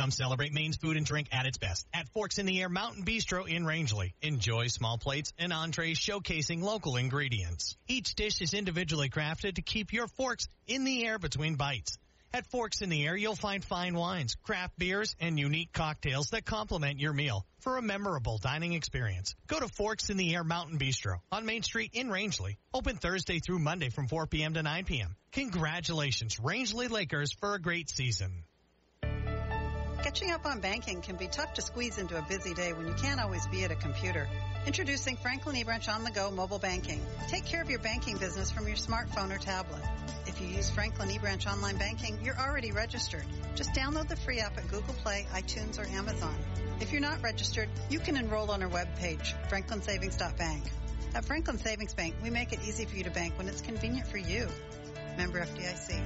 Come celebrate Maine's food and drink at its best at Forks in the Air Mountain Bistro in Rangeley. Enjoy small plates and entrees showcasing local ingredients. Each dish is individually crafted to keep your forks in the air between bites. At Forks in the Air, you'll find fine wines, craft beers, and unique cocktails that complement your meal for a memorable dining experience. Go to Forks in the Air Mountain Bistro on Main Street in Rangeley. Open Thursday through Monday from 4 p.m. to 9 p.m. Congratulations, Rangeley Lakers, for a great season. Catching up on banking can be tough to squeeze into a busy day when you can't always be at a computer. Introducing Franklin eBranch on the go mobile banking. Take care of your banking business from your smartphone or tablet. If you use Franklin eBranch online banking, you're already registered. Just download the free app at Google Play, iTunes, or Amazon. If you're not registered, you can enroll on our webpage, franklinsavings.bank. At Franklin Savings Bank, we make it easy for you to bank when it's convenient for you. Member FDIC.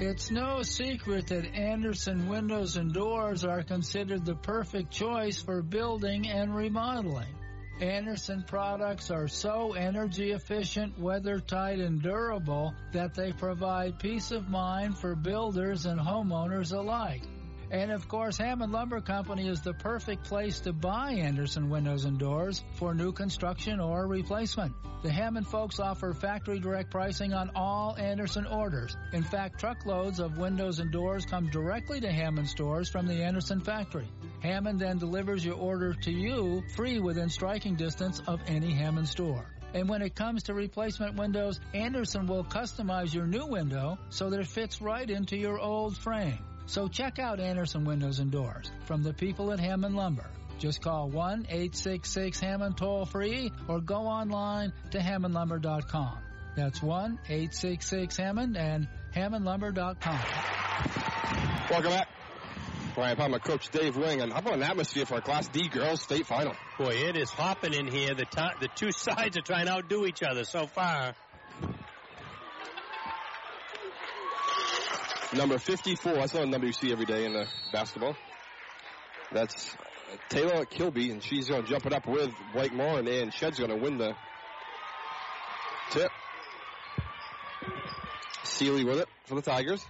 It's no secret that Andersen windows and doors are considered the perfect choice for building and remodeling. Andersen products are so energy efficient, weather tight, and durable that they provide peace of mind for builders and homeowners alike. And of course, Hammond Lumber Company is the perfect place to buy Andersen windows and doors for new construction or replacement. The Hammond folks offer factory direct pricing on all Andersen orders. In fact, truckloads of windows and doors come directly to Hammond stores from the Andersen factory. Hammond then delivers your order to you free within striking distance of any Hammond store. And when it comes to replacement windows, Andersen will customize your new window so that it fits right into your old frame. So check out Andersen Windows and Doors from the people at Hammond Lumber. Just call 1-866-HAMMOND toll free or go online to hammondlumber.com. That's 1-866-HAMMOND and hammondlumber.com. Welcome back. Brian Palmer, Coach Dave Wing, and how about an atmosphere for a Class D girls state final? Boy, it is hopping in here. The, t- the two sides are trying to outdo each other so far. Number 54, that's not a number you see every day in the basketball. That's Taylor Kilby, and she's going to jump it up with Blake Morin, and Shead's going to win the tip. Sealy with it for the Tigers.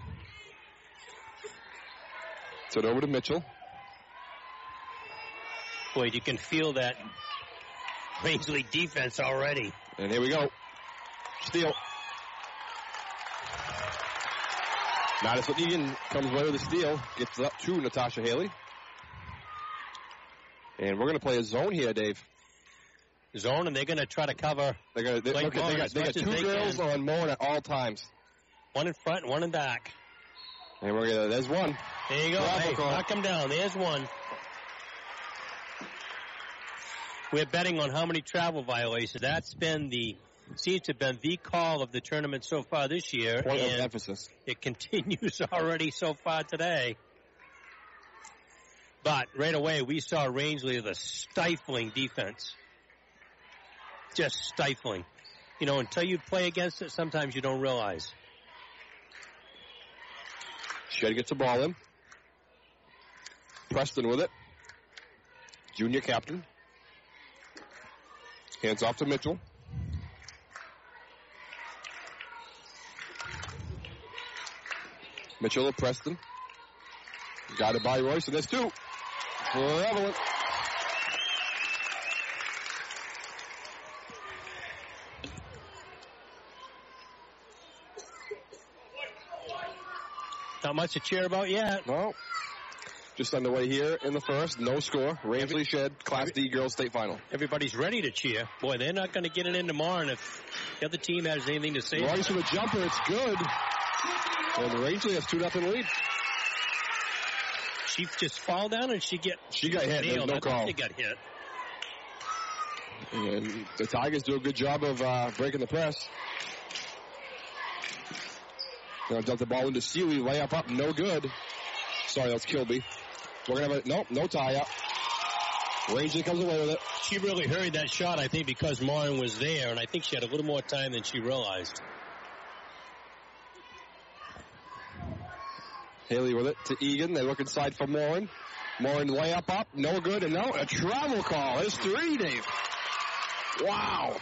So it over to Mitchell. Boy, you can feel that Rangeley defense already. And here we go. Steal. Madison Egan comes away with a steal. Gets it up to Natasha Haley. And we're going to play a zone here, Dave. Zone, and they're going to try to cover. They're going to. They, look, they got, they got two they girls can. on Morin at all times. One in front one in back. And we're going to. There's one. There you go. Hey, knock him down. There's one. We're betting on how many travel violations. That's been the seems to have been the call of the tournament so far this year, Point of and emphasis. it continues already so far today. But right away, we saw Rangeley with a stifling defense. Just stifling. You know, until you play against it, sometimes you don't realize. Shead gets the ball in. Preston with it. Junior captain. Hands off to Mitchell. Mitchell to Preston. Got it by Royce, and there's two. For Evelyn. Not much to cheer about yet. No. Just underway here in the first. No score. Rangeley Shead, Class D Girls State Final. Everybody's ready to cheer. Boy, they're not going to get it in tomorrow, and if the other team has anything to say, Royce with a jumper. It's good. And Rangeley has 2 nothing lead. she just fall down and she get She got hit. Nailed. no call. She got hit. And the Tigers do a good job of uh, breaking the press. Gonna dump the ball into Sealy, layup up, no good. Sorry, that's Kilby. We're gonna have a nope, no tie up. Rangeley comes away with it. She really hurried that shot, I think, because Martin was there, and I think she had a little more time than she realized. Haley with it to Egan. They look inside for Morin. Morin layup up, no good, and no, a travel call. It's three, Dave. Wow.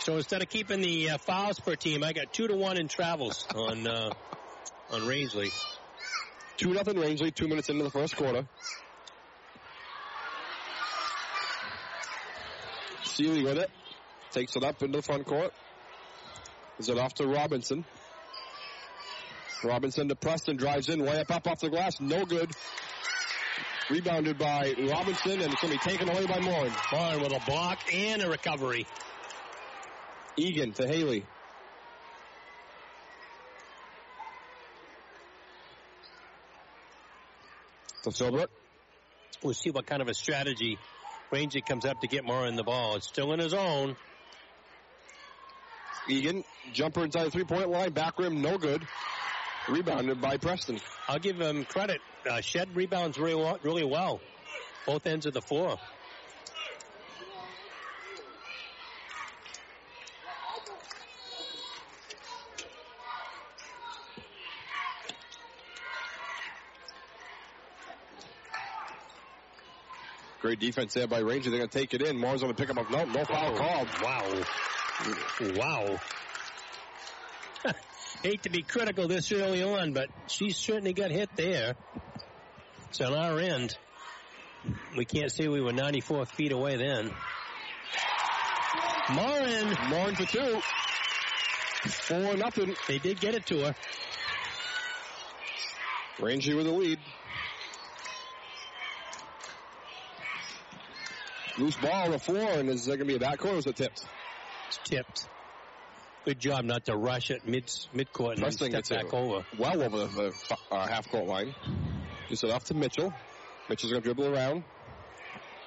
So instead of keeping the uh, fouls per team, I got two to one in travels on uh, on Rangeley. 2 nothing Rangeley, two minutes into the first quarter. Seeley with it. Takes it up into the front court. Is it off to Robinson? Robinson to Preston, drives in, way up, up off the glass, no good. Rebounded by Robinson, and it's going to be taken away by Morin. Morin with a block and a recovery. Egan to Haley. To Philbrook. We'll see what kind of a strategy Ranger comes up to get Morin the ball. It's still in his own. Egan, jumper inside the three-point line, back rim, no good. Rebounded by Preston. I'll give him credit. Uh, Shead rebounds really well, really well, both ends of the floor. Great defense there by Ranger. They're going to take it in. Moore's going to pick him up. No, no foul called. Wow. Wow. Hate to be critical this early on, but she certainly got hit there. It's on our end. We can't say we were 94 feet away then. Morin. Morin for two. Four nothing. They did get it to her. Rangy with the lead. Loose ball on the floor, and is there going to be a backcourt or is it tipped? It's tipped. Good job not to rush it mid midcourt and First thing step back over. Well over the, uh, half court line. Just it off to Mitchell. Mitchell's going to dribble around.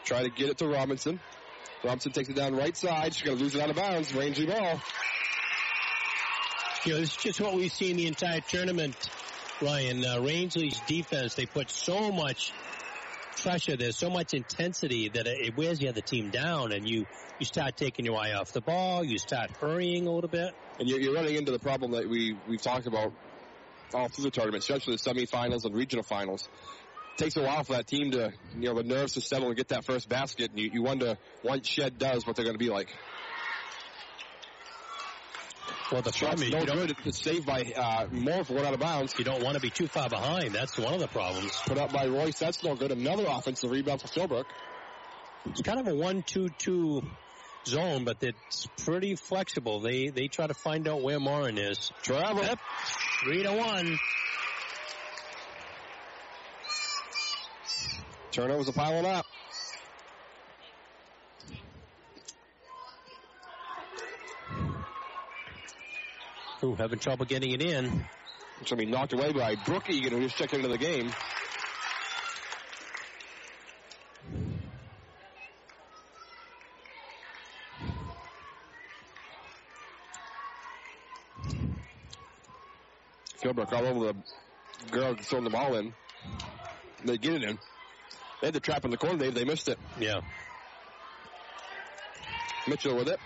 Try to get it to Robinson. Robinson takes it down right side. She's going to lose it out of bounds. Rangy ball. You know, this is just what we've seen the entire tournament, Ryan. Uh, Rangeley's defense, they put so much pressure, there's so much intensity that it wears the other team down, and you you start taking your eye off the ball, you start hurrying a little bit, and you're, you're running into the problem that we we've talked about all through the tournament, especially the semifinals and regional finals. It takes a while for that team to, you know, the nerves to settle and get that first basket, and you, you wonder once Shead does what they're going to be like. Well, the Shots problem is no good. It's saved by uh, Moore for one out of bounds. you don't want to be too far behind. That's one of the problems. Put up by Royce. That's no good. Another offensive rebound for Philbrook. It's kind of a one-two-two zone, but it's pretty flexible. They they try to find out where Morin is. Travel. Yep. Three to one. Turnovers are piling up. Ooh, having trouble getting it in. It's going to be knocked away by Brooke Egan, who just checked into the game. Philbrook all over the girl throwing the ball in. They get it in. They had the trap in the corner, Dave. They missed it. Yeah. Mitchell with it.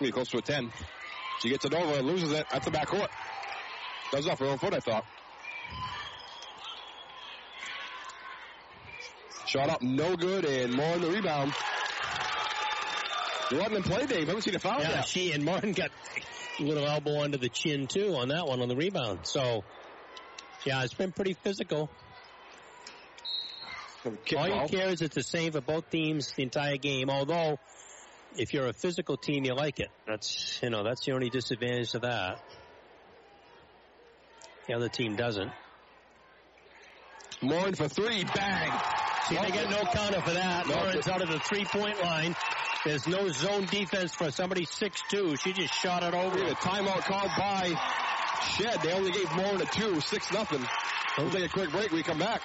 Maybe close to a 10. She gets it over, loses it at the back court. Does off her own foot, I thought. Shot up, no good, and more the rebound. Wasn't in play, Dave. I Haven't seen a foul Yeah, yet. she and Martin got a little elbow under the chin too on that one on the rebound. So, yeah, it's been pretty physical. All you care is it's the same for both teams the entire game. Although, if you're a physical team, you like it. That's you know that's the only disadvantage to that. The other team doesn't. Lauren for three, bang. See, they get no counter for that. Lauren's out of the three-point line. There's no zone defense for somebody six-two. She just shot it over. A timeout called by Shead. They only gave Lauren a two, six nothing. We'll take a quick break. We come back.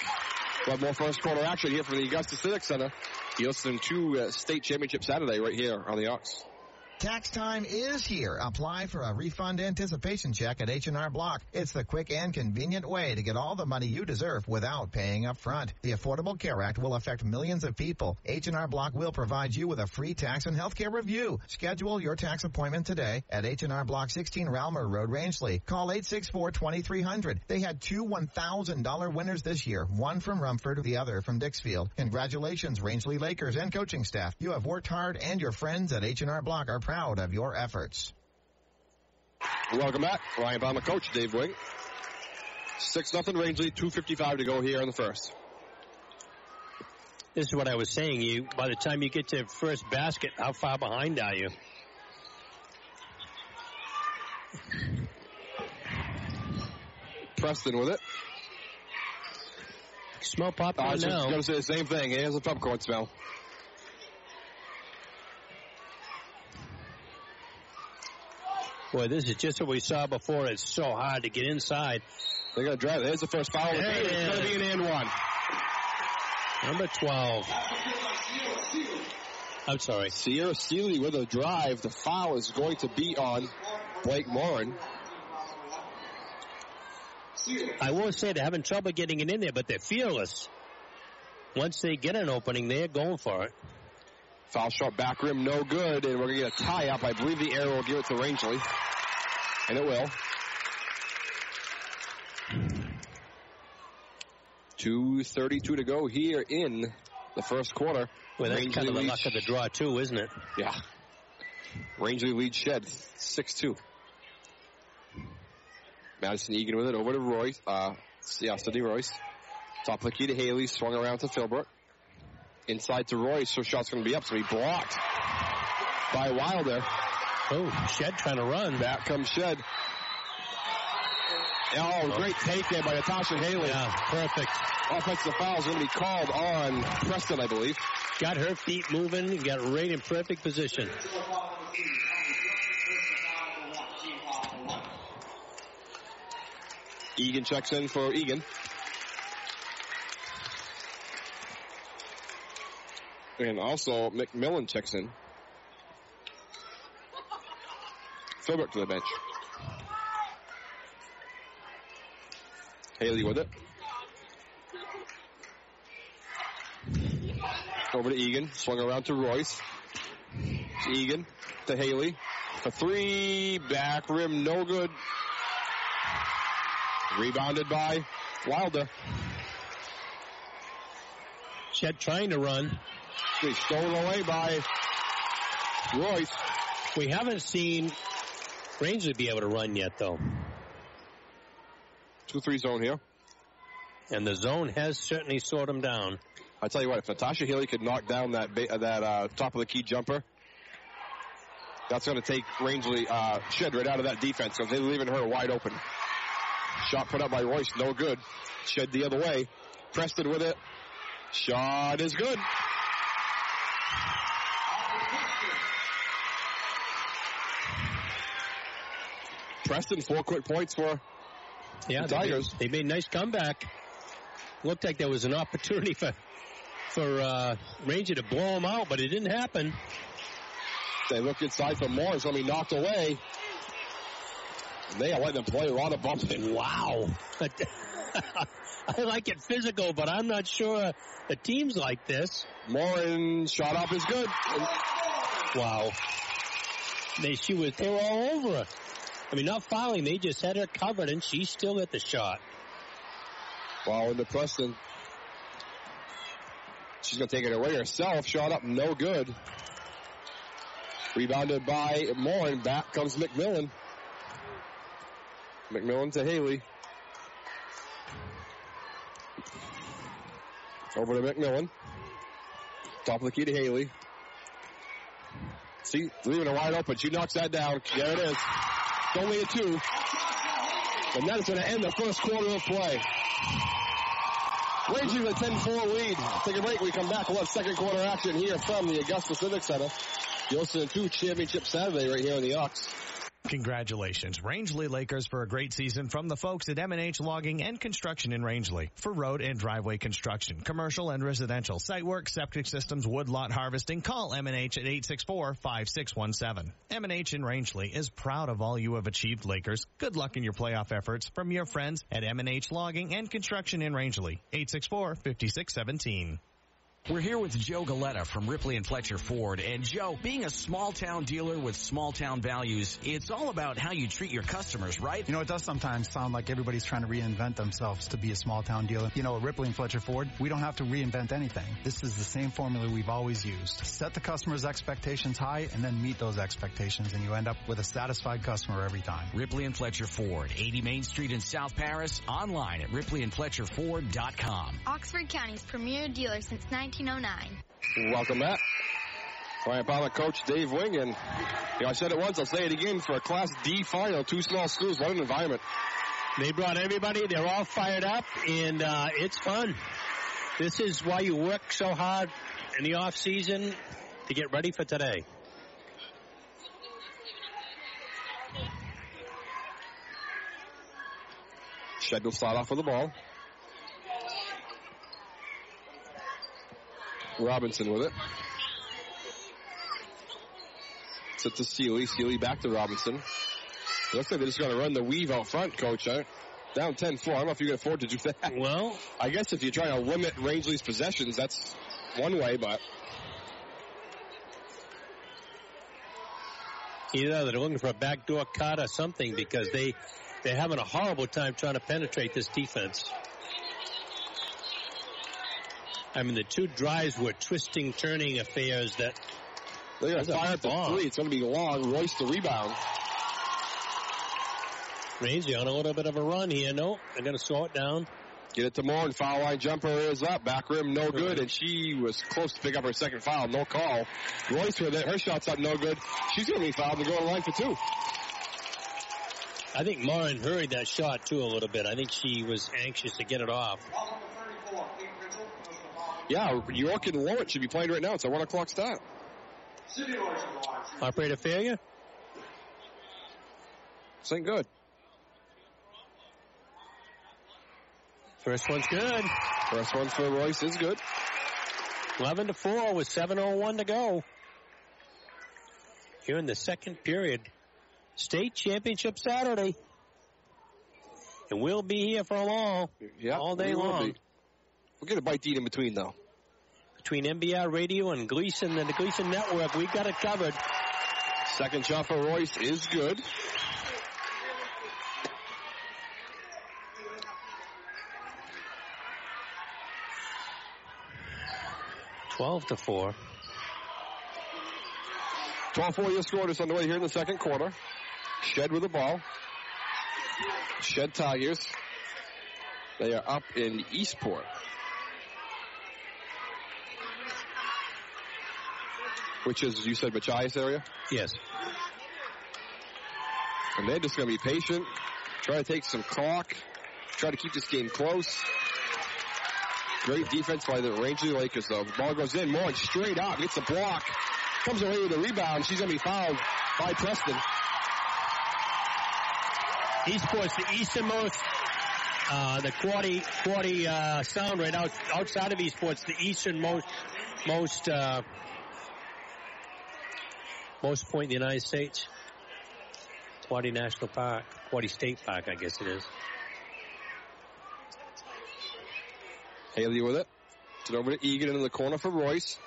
Have more first quarter action here from the Augusta Civic Center. You listen to uh, state championship Saturday right here on the Ox. Tax time is here. Apply for a refund anticipation check at H&R Block. It's the quick and convenient way to get all the money you deserve without paying up front. The Affordable Care Act will affect millions of people. H&R Block will provide you with a free tax and healthcare review. Schedule your tax appointment today at H&R Block 16 Ralmer Road, Rangeley. Call 864-2300. They had two $1,000 winners this year, one from Rumford, the other from Dixfield. Congratulations, Rangeley Lakers and coaching staff. You have worked hard and your friends at H&R Block are proud of your efforts. Welcome back. Ryan Palmer, coach Dave Wing. 6 nothing Rangeley, 2.55 to go here in the first. This is what I was saying. You, by the time you get to first basket, how far behind are you? Preston with it. Smell popcorn uh, I was now. going to say the same thing. Here's a popcorn smell. Boy, this is just what we saw before. It's so hard to get inside. They're going to drive. There's the first foul. It It's going to be an and one. Number 12. I'm sorry. Sierra Seeley with a drive. The foul is going to be on Blake Morin. I will say they're having trouble getting it in there, but they're fearless. Once they get an opening, they're going for it. Foul shot back rim, no good, and we're going to get a tie up. I believe the arrow will give it to Rangeley. And it will. 2.32 to go here in the first quarter. Well, that's Rangeley kind of the luck of the draw, too, isn't it? Yeah. Rangeley leads Shead 6-2. Madison Egan with it over to Royce. Uh, yeah, Sydney Royce. Top of the key to Haley. Swung around to Philbrook. Inside to Royce. So shot's going to be up. So he blocked by Wilder. Oh, Shead trying to run. Back comes Shead. Oh, oh, great take there by Natasha Haley. Yeah, perfect. Offensive foul is going to be called on Preston, I believe. Got her feet moving, got right in perfect position. Egan checks in for Egan. And also McMillan checks in. Philbrook to the bench. Haley with it. Over to Egan. Swung around to Royce. To Egan. To Haley. For three. Back rim. No good. Rebounded by Wilder. Shead trying to run. He's stolen away by Royce. We haven't seen Rangeley be able to run yet, though. 2-3 zone here. And the zone has certainly slowed him down. I tell you what, if Natasha Haley could knock down that that uh, top of the key jumper, that's going to take Rangeley uh, Shead right out of that defense because they're leaving her wide open. Shot put up by Royce, no good. Shead the other way. Preston with it. Shot is good. Preston, four quick points for Yeah, The they made- They made a nice comeback. Looked like there was an opportunity for for uh, Ranger to blow him out, but it didn't happen. They look inside for more. It's going to be knocked away. And they are letting them play a lot of bumping. Wow. I like it physical, but I'm not sure the teams like this. Morin shot up is good. Wow. They she was they were all over her. I mean, not fouling. They just had her covered, and she still hit the shot. While into Preston. She's going to take it away herself. Shot up, no good. Rebounded by Morin. Back comes McMillan. McMillan to Haley. Over to McMillan. Top of the key to Haley. See, leaving it wide open. She knocks that down. There it is. Only a two. And that is going to end the first quarter of play. Rangers a 10-4 lead. Take a break. We come back. We'll have second quarter action here from the Augusta Civic Center. You'll listen to Championship Saturday right here on the Ox. Congratulations, Rangeley Lakers, for a great season from the folks at M&H Logging and Construction in Rangeley. For road and driveway construction, commercial and residential, site work, septic systems, wood lot harvesting, call M&H at 864-5617. M&H in Rangeley is proud of all you have achieved, Lakers. Good luck in your playoff efforts from your friends at M&H Logging and Construction in Rangeley. 864-5617. We're here with Joe Galetta from Ripley and Fletcher Ford. And Joe, being a small town dealer with small town values, it's all about how you treat your customers, right? You know, it does sometimes sound like everybody's trying to reinvent themselves to be a small town dealer. You know, at Ripley and Fletcher Ford, we don't have to reinvent anything. This is the same formula we've always used. Set the customer's expectations high and then meet those expectations and you end up with a satisfied customer every time. Ripley and Fletcher Ford, 80 Main Street in South Paris, online at ripleyandfletcherford.com. Oxford County's premier dealer since 19 1909. Welcome back. Ryan Pilot coach Dave Wing, and you know, I said it once, I'll say it again for a Class D final, two small schools, one environment. They brought everybody. They're all fired up, and uh, it's fun. This is why you work so hard in the off season to get ready for today. Shead will start off with the ball. Robinson with it. Set to Sealy. Sealy back to Robinson. Looks like they're just going to run the weave out front, coach. Huh? Down 10-4. I don't know if you can afford to do that. Well, I guess if you're trying to limit Rangeley's possessions, that's one way, but either they're looking for a backdoor cut or something because they they're having a horrible time trying to penetrate this defense. I mean, the two drives were twisting, turning affairs that. They're going to fire up the three. It's going to be long. Royce the rebound. Rangy on a little bit of a run here. No, they're going to slow it down. Get it to Moore and foul line jumper is up. Back rim no good, and she was close to pick up her second foul. No call. Royce with it. Her shot's up no good. She's going to be fouled and go on line for two. I think Morin hurried that shot too a little bit. I think she was anxious to get it off. Yeah, York and Lawrence should be playing right now. It's a one o'clock start. Operator failure? This ain't good. First one's good. First one for Royce is good. 11 to 4 with 7.01 to go. Here in the second period. State championship Saturday. And we'll be here for a long, yeah, all day long. Be. We'll get a bite to eat in between, though. Between MBR Radio and Gleason and the Gleason Network, we got it covered. Second shot for Royce is good. Twelve to four. 12-4 your score is underway here in the second quarter. Shead with the ball. Shead Tigers. They are up in Eastport. Which is, you said, Machias area? Yes. And they're just going to be patient, try to take some clock, try to keep this game close. Great defense by the Rangeley Lakers, though. The ball goes in, more straight up, gets a block, comes away with a rebound. She's going to be fouled by Preston. Eastport's the easternmost, uh, the quality, quality, uh, sound right out, outside of Eastport's the easternmost, most, uh, most point in the United States. Quoddy National Park, Quoddy State Park, I guess it is. Haley with it. It's over to Egan into the corner for Royce.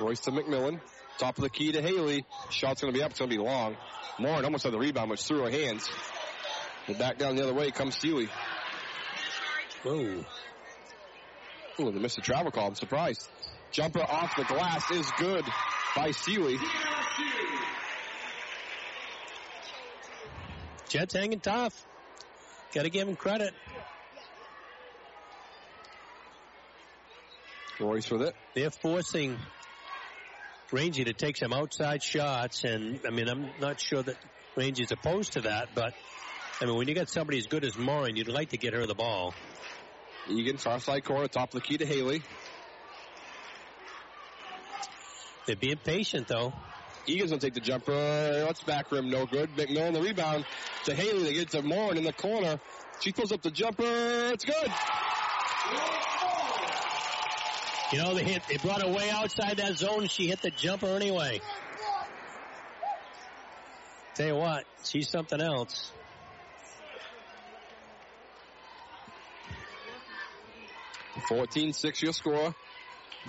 Royce to McMillan. Top of the key to Haley. Shot's going to be up. It's going to be long. Lauren almost had the rebound, which threw her hands. And back down the other way comes Sealy. Whoa. Ooh, they missed a travel call. I'm surprised. Jumper off the glass is good by Sealy. Jets hanging tough. Got to give him credit. Royce with it. They're forcing Rangy to take some outside shots, and I mean, I'm not sure that Rangy's opposed to that, but I mean, when you got somebody as good as Morin, you'd like to get her the ball. Egan, far side corner, top of the key to Haley. They're being patient, though. Egan's gonna take the jumper. That's back rim, no good. McMillan the rebound to Haley. They get to Morin in the corner. She pulls up the jumper. It's good. You know, they hit, they brought her way outside that zone. She hit the jumper anyway. Tell you what, she's something else. 14-6 your score.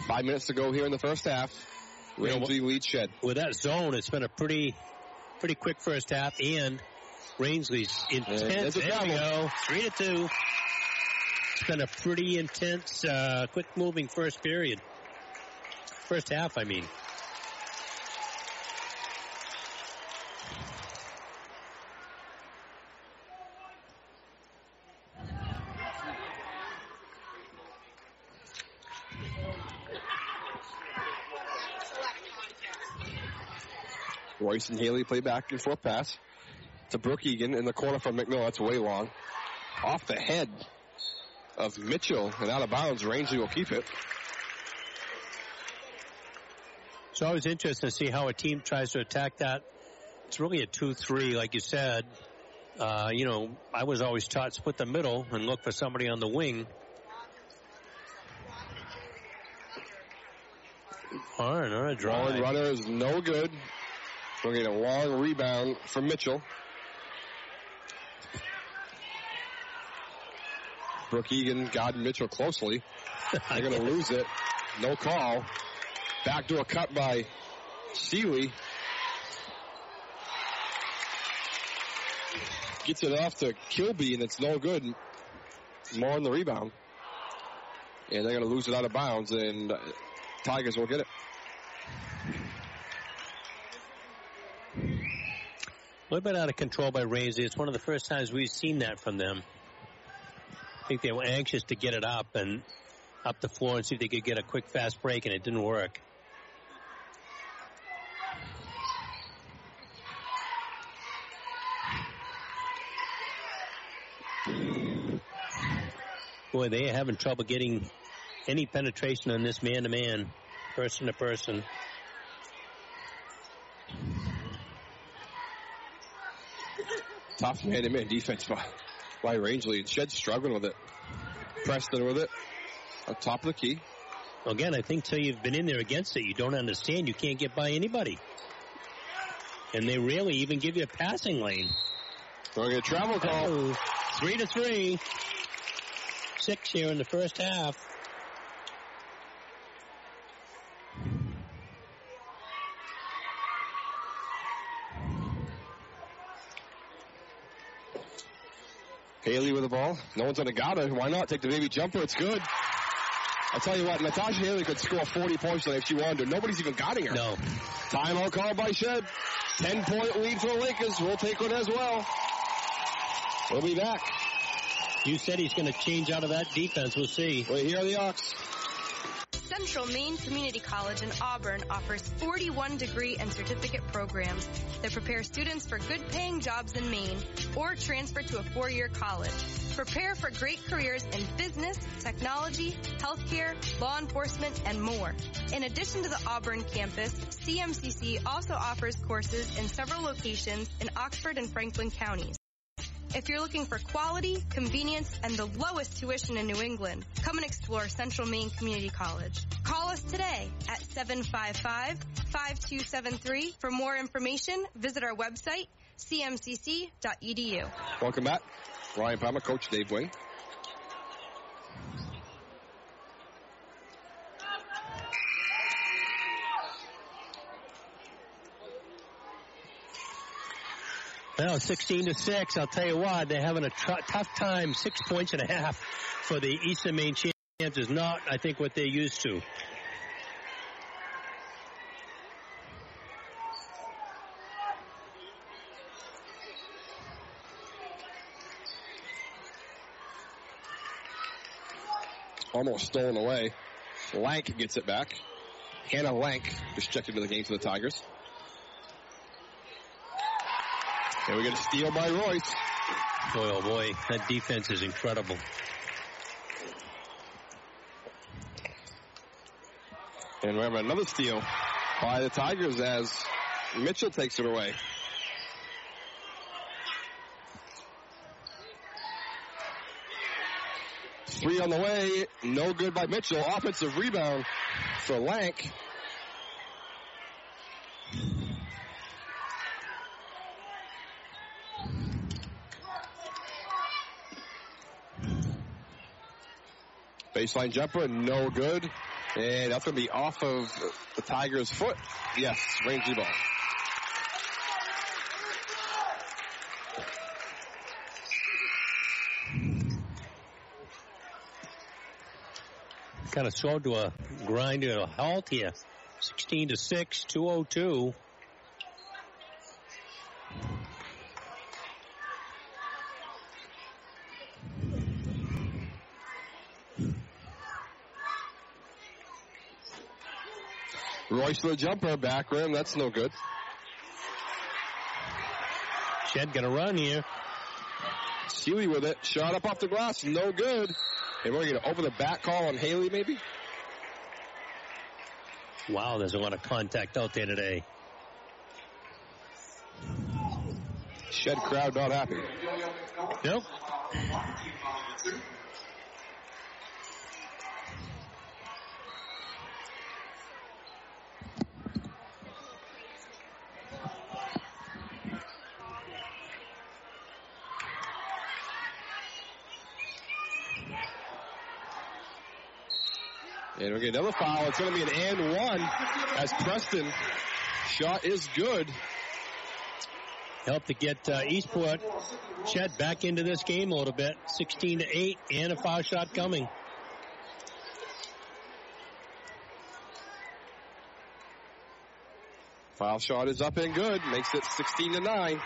Five minutes to go here in the first half. Rangeley lead Shead. With that zone, it's been a pretty, pretty quick first half, and Rangeley's intense. There we go, three to two. It's been a pretty intense, uh, quick moving first period. First half, I mean. And Haley play back and forth pass to Brooke Egan in the corner from McMill. That's way long. Off the head of Mitchell and out of bounds. Rangeley will keep it. So it's always interesting to see how a team tries to attack that. It's really a 2-3, like you said. Uh, you know, I was always taught split the middle and look for somebody on the wing. All right, all right, draw. runner is no good. We're getting a long rebound from Mitchell. Brooke Egan guarding Mitchell closely. They're going to lose it. No call. Back to a cut by Seeley. Gets it off to Kilby, and it's no good. More on the rebound. And they're going to lose it out of bounds, and Tigers will get it. A little bit out of control by Ramsey. It's one of the first times we've seen that from them. I think they were anxious to get it up and up the floor and see if they could get a quick fast break, and it didn't work. Boy, they are having trouble getting any penetration on this man to man, person to person. Tough man to man defense by, by Rangeley. And Shead struggling with it. Preston with it. Up top of the key. Again, I think till you've been in there against it, you don't understand. You can't get by anybody. And they rarely even give you a passing lane. We're going to travel call. Oh, three to three. Six here in the first half. Haley with the ball. No one's on her. Why not take the baby jumper? It's good. I'll tell you what, Natasha Haley could score 40 points tonight if she wanted to. Nobody's even guarding her. No. Timeout call by Shead. 10 point lead for the Lakers. We'll take one as well. We'll be back. You said he's going to change out of that defense. We'll see. Right here are the Ox. Central Maine Community College in Auburn offers 41 degree and certificate programs that prepare students for good paying jobs in Maine or transfer to a four year college. Prepare for great careers in business, technology, healthcare, law enforcement, and more. In addition to the Auburn campus, CMCC also offers courses in several locations in Oxford and Franklin counties. If you're looking for quality, convenience, and the lowest tuition in New England, come and explore Central Maine Community College. Call us today at 755-5273. For more information, visit our website, cmcc.edu. Welcome back. Ryan Palmer, Coach Dave Wing. Well, 16 to 6. I'll tell you what, they're having a tr- tough time. Six points and a half for the Eastern Maine champs is not, I think, what they're used to. Almost stolen away. Lank gets it back. Hannah Lank is checked into the game for the Tigers. And we get a steal by Royce. Boy, oh boy, that defense is incredible. And we have another steal by the Tigers as Mitchell takes it away. Three on the way, no good by Mitchell. Offensive rebound for Lank. Baseline jumper, no good. And that's going to be off of the Tigers' foot. Yes, rangy ball. Kind of slowed to a grind to a halt here. 16 to 6, 202. Royce the jumper, back rim, that's no good. Shead gonna run here. Sealy with it, shot up off the glass, no good. And we're gonna open the back call on Haley maybe? Wow, there's a lot of contact out there today. Shead crowd not happy. Nope. Another foul. It's going to be an and one as Preston shot is good. Help to get uh, Eastport Chet back into this game a little bit. 16 to 8 and a foul shot coming. Foul shot is up and good. Makes it 16 to 9.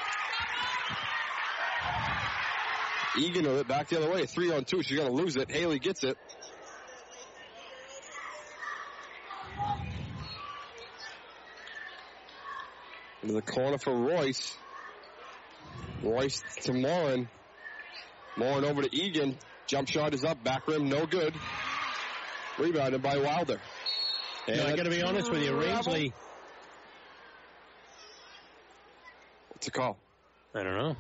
Egan with it back the other way. Three on two. She's going to lose it. Haley gets it. Into the corner for Royce. Royce to Morin. Morin over to Egan. Jump shot is up. Back rim, no good. Rebounded by Wilder. And I got to be honest with you, Rangeley. What's the call? I don't know.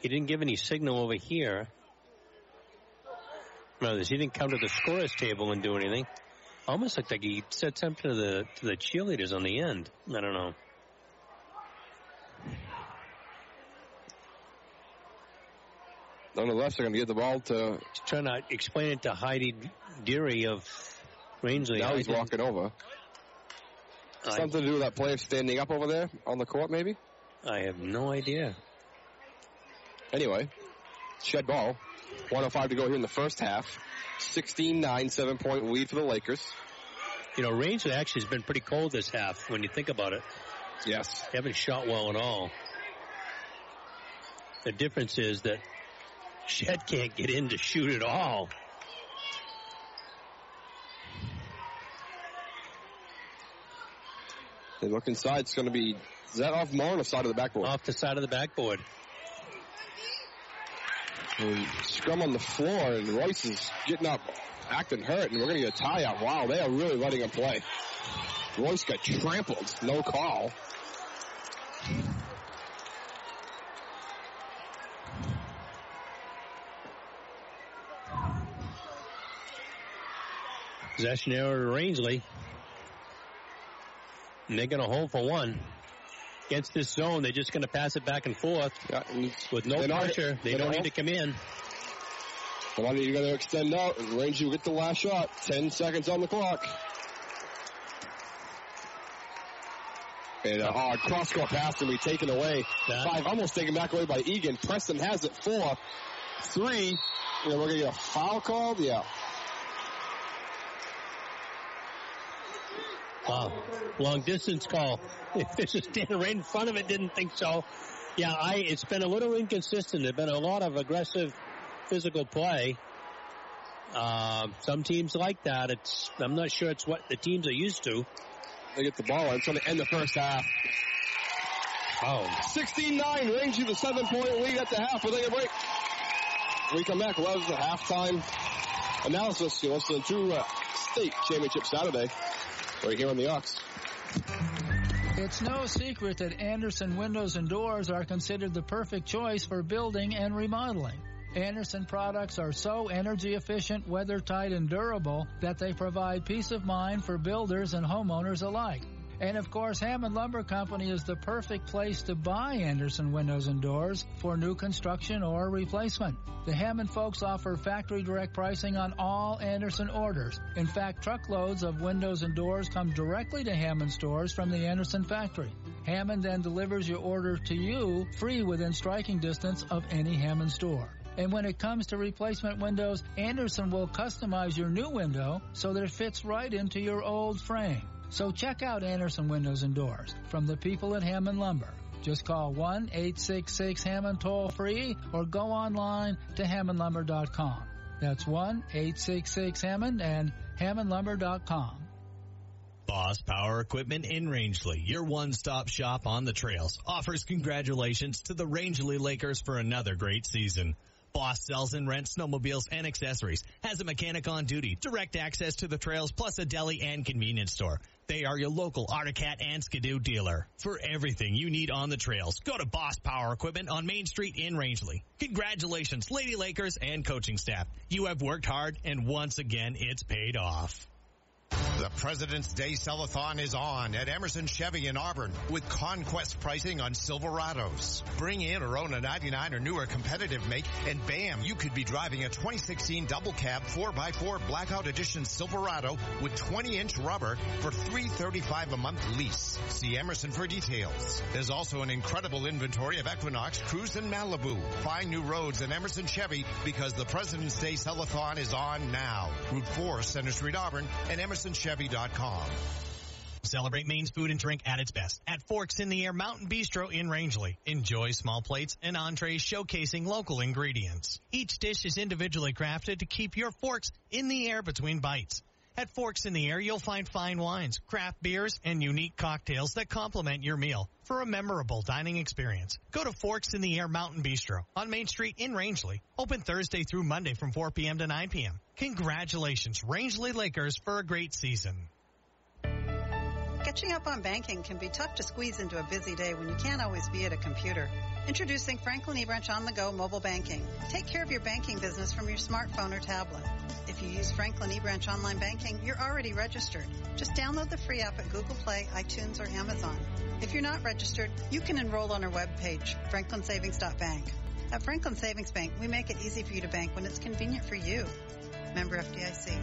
He didn't give any signal over here. No, he didn't come to the scorers table and do anything. Almost looked like he said something to the to the cheerleaders on the end. I don't know. Nonetheless, they're going to get the ball to. He's trying to explain it to Heidi Deary of Rangeley. Now he's walking over. I, Something to do with that player standing up over there on the court, maybe? I have no idea. Anyway, Shead ball. 105 to go here in the first half. 16-9, seven point lead for the Lakers. You know, range actually has been pretty cold this half when you think about it. Yes. They haven't shot well at all. The difference is that Shead can't get in to shoot at all. They look inside. It's going to be, is that off Morin or side of the backboard? Off the side of the backboard. And scrum on the floor, and Royce is getting up, acting hurt, and we're going to get a tie out. Wow, they are really letting him play. Royce got trampled, no call. Possession error to Rangeley. And they're going to hold for one. Against this zone, they're just going to pass it back and forth yeah, and with no pressure. They don't need to come in. Come on, you got to extend out. And Range, you get the last shot. Ten seconds on the clock. And uh, oh, cross court pass to be taken away. That. Five, almost taken back away by Egan. Preston has it. Four, three. And we're going to get a foul called. Yeah. Long distance call. If this is standing right in front of it, didn't think so. Yeah, I, it's been a little inconsistent. There's been a lot of aggressive physical play. Uh, some teams like that. It's, I'm not sure it's what the teams are used to. They get the ball. It's going to end the first half. Oh. 16-9, range the seven point lead at the half. We'll take a break. When we come back, we'll have the halftime analysis. You listen to uh, State Championship Saturday right here on the Ox. It's no secret that Andersen windows and doors are considered the perfect choice for building and remodeling. Andersen products are so energy efficient, weather tight, and durable that they provide peace of mind for builders and homeowners alike. And of course, Hammond Lumber Company is the perfect place to buy Andersen windows and doors for new construction or replacement. The Hammond folks offer factory direct pricing on all Andersen orders. In fact, truckloads of windows and doors come directly to Hammond stores from the Andersen factory. Hammond then delivers your order to you free within striking distance of any Hammond store. And when it comes to replacement windows, Andersen will customize your new window so that it fits right into your old frame. So check out Andersen Windows and Doors from the people at Hammond Lumber. Just call 1-866-HAMMOND toll free or go online to hammondlumber.com. That's 1-866-HAMMOND and hammondlumber.com. Boss Power Equipment in Rangeley, your one-stop shop on the trails, offers congratulations to the Rangeley Lakers for another great season. Boss sells and rents snowmobiles and accessories, has a mechanic on duty, direct access to the trails, plus a deli and convenience store. They are your local Arctic Cat and Skidoo dealer. For everything you need on the trails, go to Boss Power Equipment on Main Street in Rangeley. Congratulations, Lady Lakers and coaching staff. You have worked hard and once again it's paid off. The President's Day Sellathon is on at Emerson Chevy in Auburn with conquest pricing on Silverados. Bring in or own a 99 or newer competitive make and bam, you could be driving a 2016 double cab 4x4 blackout edition Silverado with 20 inch rubber for 335 a month lease. See Emerson for details. There's also an incredible inventory of Equinox, Cruze and Malibu. Find new roads in Emerson Chevy because the President's Day Sellathon is on now. Route 4, Center Street, Auburn and emersonchevy.com. Celebrate Maine's food and drink at its best at Forks in the Air Mountain Bistro in Rangeley. Enjoy small plates and entrees showcasing local ingredients. Each dish is individually crafted to keep your forks in the air between bites. At Forks in the Air, you'll find fine wines, craft beers, and unique cocktails that complement your meal for a memorable dining experience. Go to Forks in the Air Mountain Bistro on Main Street in Rangeley. Open Thursday through Monday from 4 p.m. to 9 p.m. Congratulations, Rangeley Lakers, for a great season. Catching up on banking can be tough to squeeze into a busy day when you can't always be at a computer. Introducing Franklin eBranch on the go mobile banking. Take care of your banking business from your smartphone or tablet. If you use Franklin eBranch online banking, you're already registered. Just download the free app at Google Play, iTunes, or Amazon. If you're not registered, you can enroll on our webpage, franklinsavings.bank. At Franklin Savings Bank, we make it easy for you to bank when it's convenient for you. Member FDIC.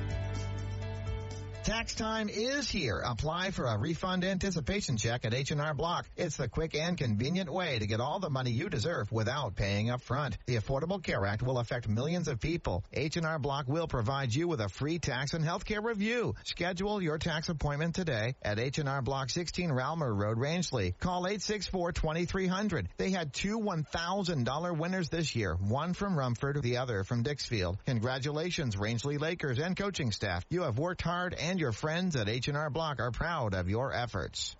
Tax time is here. Apply for a refund anticipation check at H&R Block. It's the quick and convenient way to get all the money you deserve without paying up front. The Affordable Care Act will affect millions of people. H&R Block will provide you with a free tax and healthcare review. Schedule your tax appointment today at H&R Block 16 Ralmer Road, Rangeley. Call 864-2300. They had two $1,000 winners this year, one from Rumford, the other from Dixfield. Congratulations, Rangeley Lakers and coaching staff. You have worked hard and your friends at H&R Block are proud of your efforts.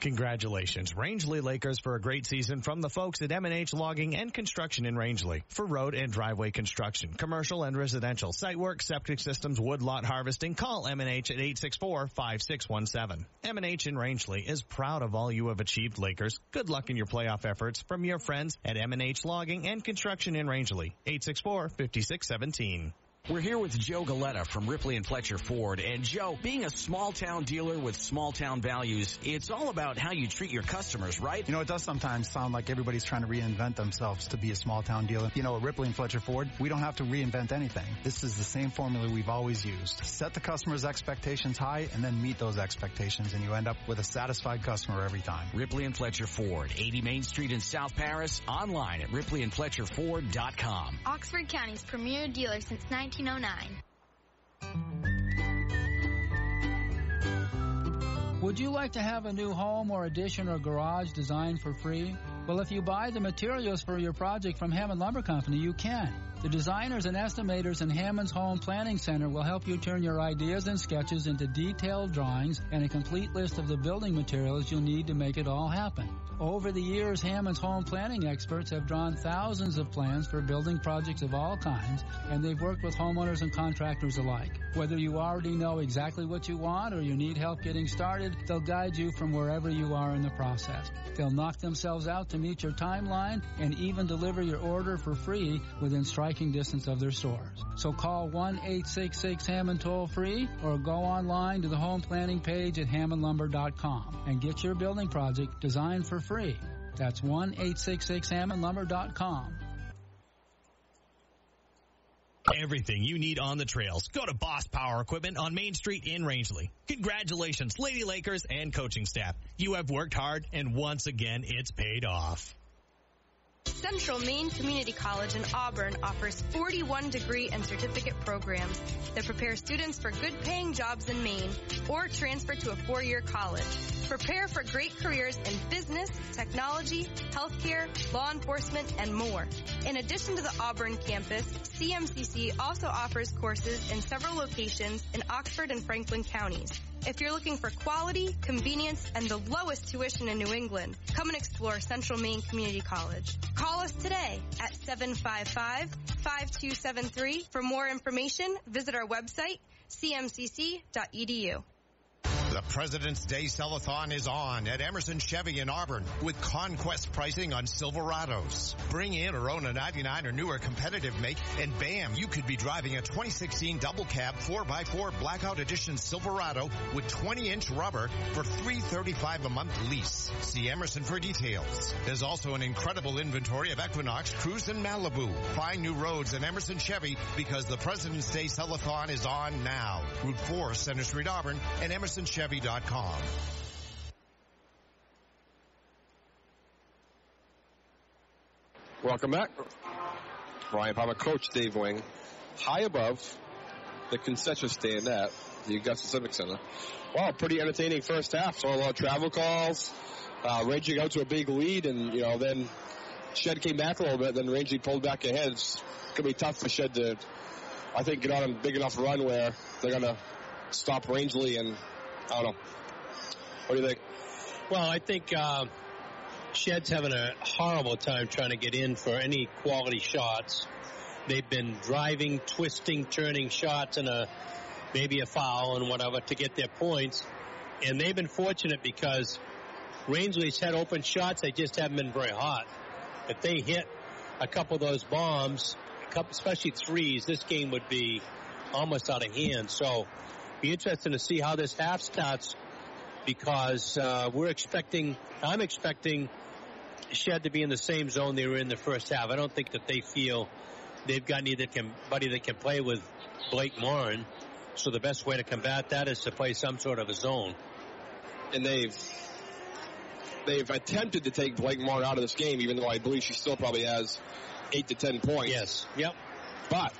Congratulations, Rangeley Lakers for a great season from the folks at M&H Logging and Construction in Rangeley. For road and driveway construction, commercial and residential, site work, septic systems, woodlot harvesting, call M&H at 864-5617. M&H in Rangeley is proud of all you have achieved, Lakers. Good luck in your playoff efforts from your friends at M&H Logging and Construction in Rangeley. 864-5617. We're here with Joe Galetta from Ripley and Fletcher Ford. And Joe, being a small town dealer with small town values, it's all about how you treat your customers, right? You know, it does sometimes sound like everybody's trying to reinvent themselves to be a small town dealer. You know, at Ripley and Fletcher Ford, we don't have to reinvent anything. This is the same formula we've always used. Set the customer's expectations high and then meet those expectations and you end up with a satisfied customer every time. Ripley and Fletcher Ford, 80 Main Street in South Paris, online at ripleyandfletcherford.com. Oxford County's premier dealer since 1909. Would you like to have a new home or addition or garage designed for free? Well, if you buy the materials for your project from Hammond Lumber Company, you can. The designers and estimators in Hammond's Home Planning Center will help you turn your ideas and sketches into detailed drawings and a complete list of the building materials you'll need to make it all happen. Over the years, Hammond's home planning experts have drawn thousands of plans for building projects of all kinds, and they've worked with homeowners and contractors alike. Whether you already know exactly what you want or you need help getting started, they'll guide you from wherever you are in the process. They'll knock themselves out to meet your timeline and even deliver your order for free within striking distance of their stores. So call 1-866-HAMMOND toll free or go online to the home planning page at hammondlumber.com and get your building project designed for free. That's 1-866-HAMMONDlumber.com. Everything you need on the trails. Go to Boss Power Equipment on Main Street in Rangeley. Congratulations, Lady Lakers and coaching staff. You have worked hard and once again it's paid off. Central Maine Community College in Auburn offers 41 degree and certificate programs that prepare students for good paying jobs in Maine or transfer to a four year college. Prepare for great careers in business, technology, healthcare, law enforcement, and more. In addition to the Auburn campus, CMCC also offers courses in several locations in Oxford and Franklin counties. If you're looking for quality, convenience, and the lowest tuition in New England, come and explore Central Maine Community College. Call us today at 755-5273. For more information, visit our website, cmcc.edu. The President's Day Sellathon is on at Emerson Chevy in Auburn with conquest pricing on Silverados. Bring in or own a 99 or newer competitive make and bam, you could be driving a 2016 double cab 4x4 blackout edition Silverado with 20 inch rubber for 335 a month lease. See Emerson for details. There's also an incredible inventory of Equinox, Cruze, and Malibu. Find new roads at Emerson Chevy because the President's Day Sellathon is on now. Route 4, Center Street, Auburn, and Welcome back. Ryan Palmer, Coach Dave Wing, high above the concession stand at the Augusta Civic Center. Wow, pretty entertaining first half. Saw a lot of travel calls, uh, ranging out to a big lead, and you know then Shead came back a little bit. Then Rangeley pulled back ahead. It's gonna be tough for Shead to, I think, get on a big enough run where they're gonna stop Rangeley and I don't know. What do you think? Well, I think uh, Shead's having a horrible time trying to get in for any quality shots. They've been driving, twisting, turning shots and a maybe a foul and whatever to get their points. And they've been fortunate because Rangeley's had open shots. They just haven't been very hot. If they hit a couple of those bombs, couple, especially threes, this game would be almost out of hand. So be interesting to see how this half starts because uh, we're expecting, I'm expecting Shead to be in the same zone they were in the first half. I don't think that they feel they've got anybody that can play with Blake Morin. So the best way to combat that is to play some sort of a zone. And they've they've attempted to take Blake Morin out of this game, even though I believe she still probably has eight to ten points. Yes. Yep. But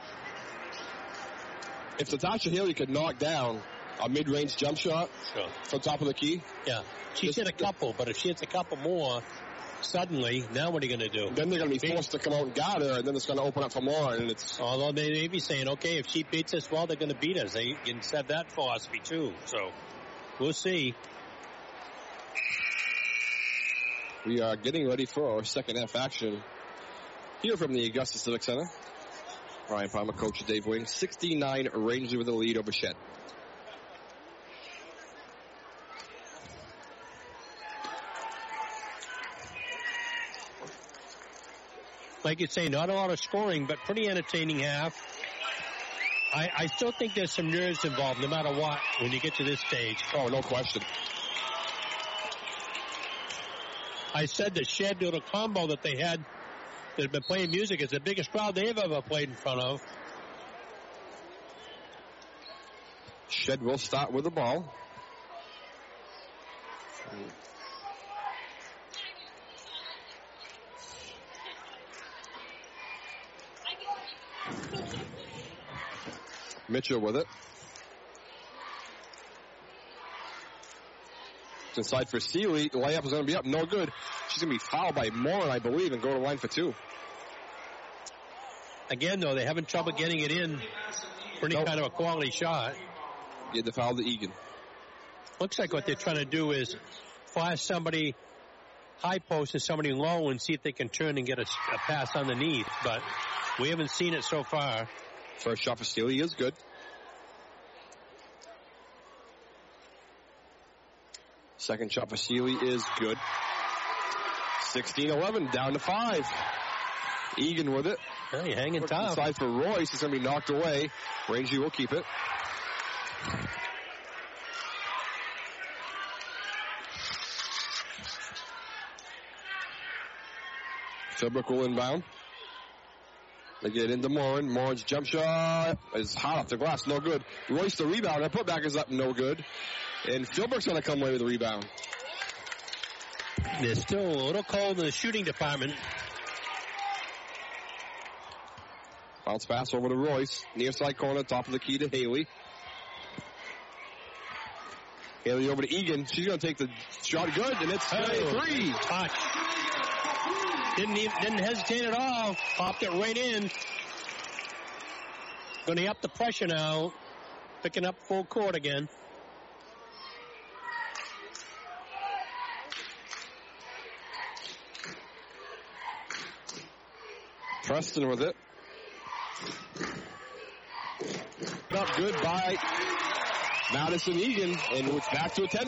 if Natasha Haley could knock down a mid-range jump shot sure. from top of the key, yeah, she's hit a couple. But if she hits a couple more, suddenly, now what are you going to do? Then they're going to be forced to come out and guard her, and then it's going to open up for more. And it's although they may be saying, okay, if she beats us, well, they're going to beat us. They can set that philosophy too. So we'll see. We are getting ready for our second half action here from the Augusta Civic Center. Ryan Palmer, coach Dave Wing, 69 Rangeley with the lead over Shead. Like you say, not a lot of scoring, but pretty entertaining half. I, I still think there's some nerves involved, no matter what, when you get to this stage. Oh, no question. I said the Shead little combo that they had that have been playing music It's the biggest crowd they've ever played in front of. Shead will start with the ball. Mitchell with it. Inside for Sealy. The layup is going to be up. No good. She's going to be fouled by Morin, I believe, and go to line for two. Again, though, they're having trouble getting it in for any nope. kind of a quality shot. Get the foul to Egan. Looks like what they're trying to do is flash somebody high post and somebody low and see if they can turn and get a, a pass underneath. But we haven't seen it so far. First shot for Sealy is good. Second shot for Sealy is good. 16-11, down to five. Egan with it. Hey, hanging tough. Side for Royce. It's going to be knocked away. Rangeley will keep it. Philbrook will inbound. They get into Morin. Morin's jump shot is hot off the glass, no good. Royce the rebound. That putback is up, no good. And Philbrook's going to come away with the rebound. They're still a little cold in the shooting department. Bounce pass over to Royce. Near side corner, top of the key to Haley. Haley over to Egan. She's going to take the shot good, and it's Oh, three. Touch. Didn't even, didn't hesitate at all. Popped it right in. Going to up the pressure now. Picking up full court again. Preston with it. Up good by Madison Egan, and it's back to a 10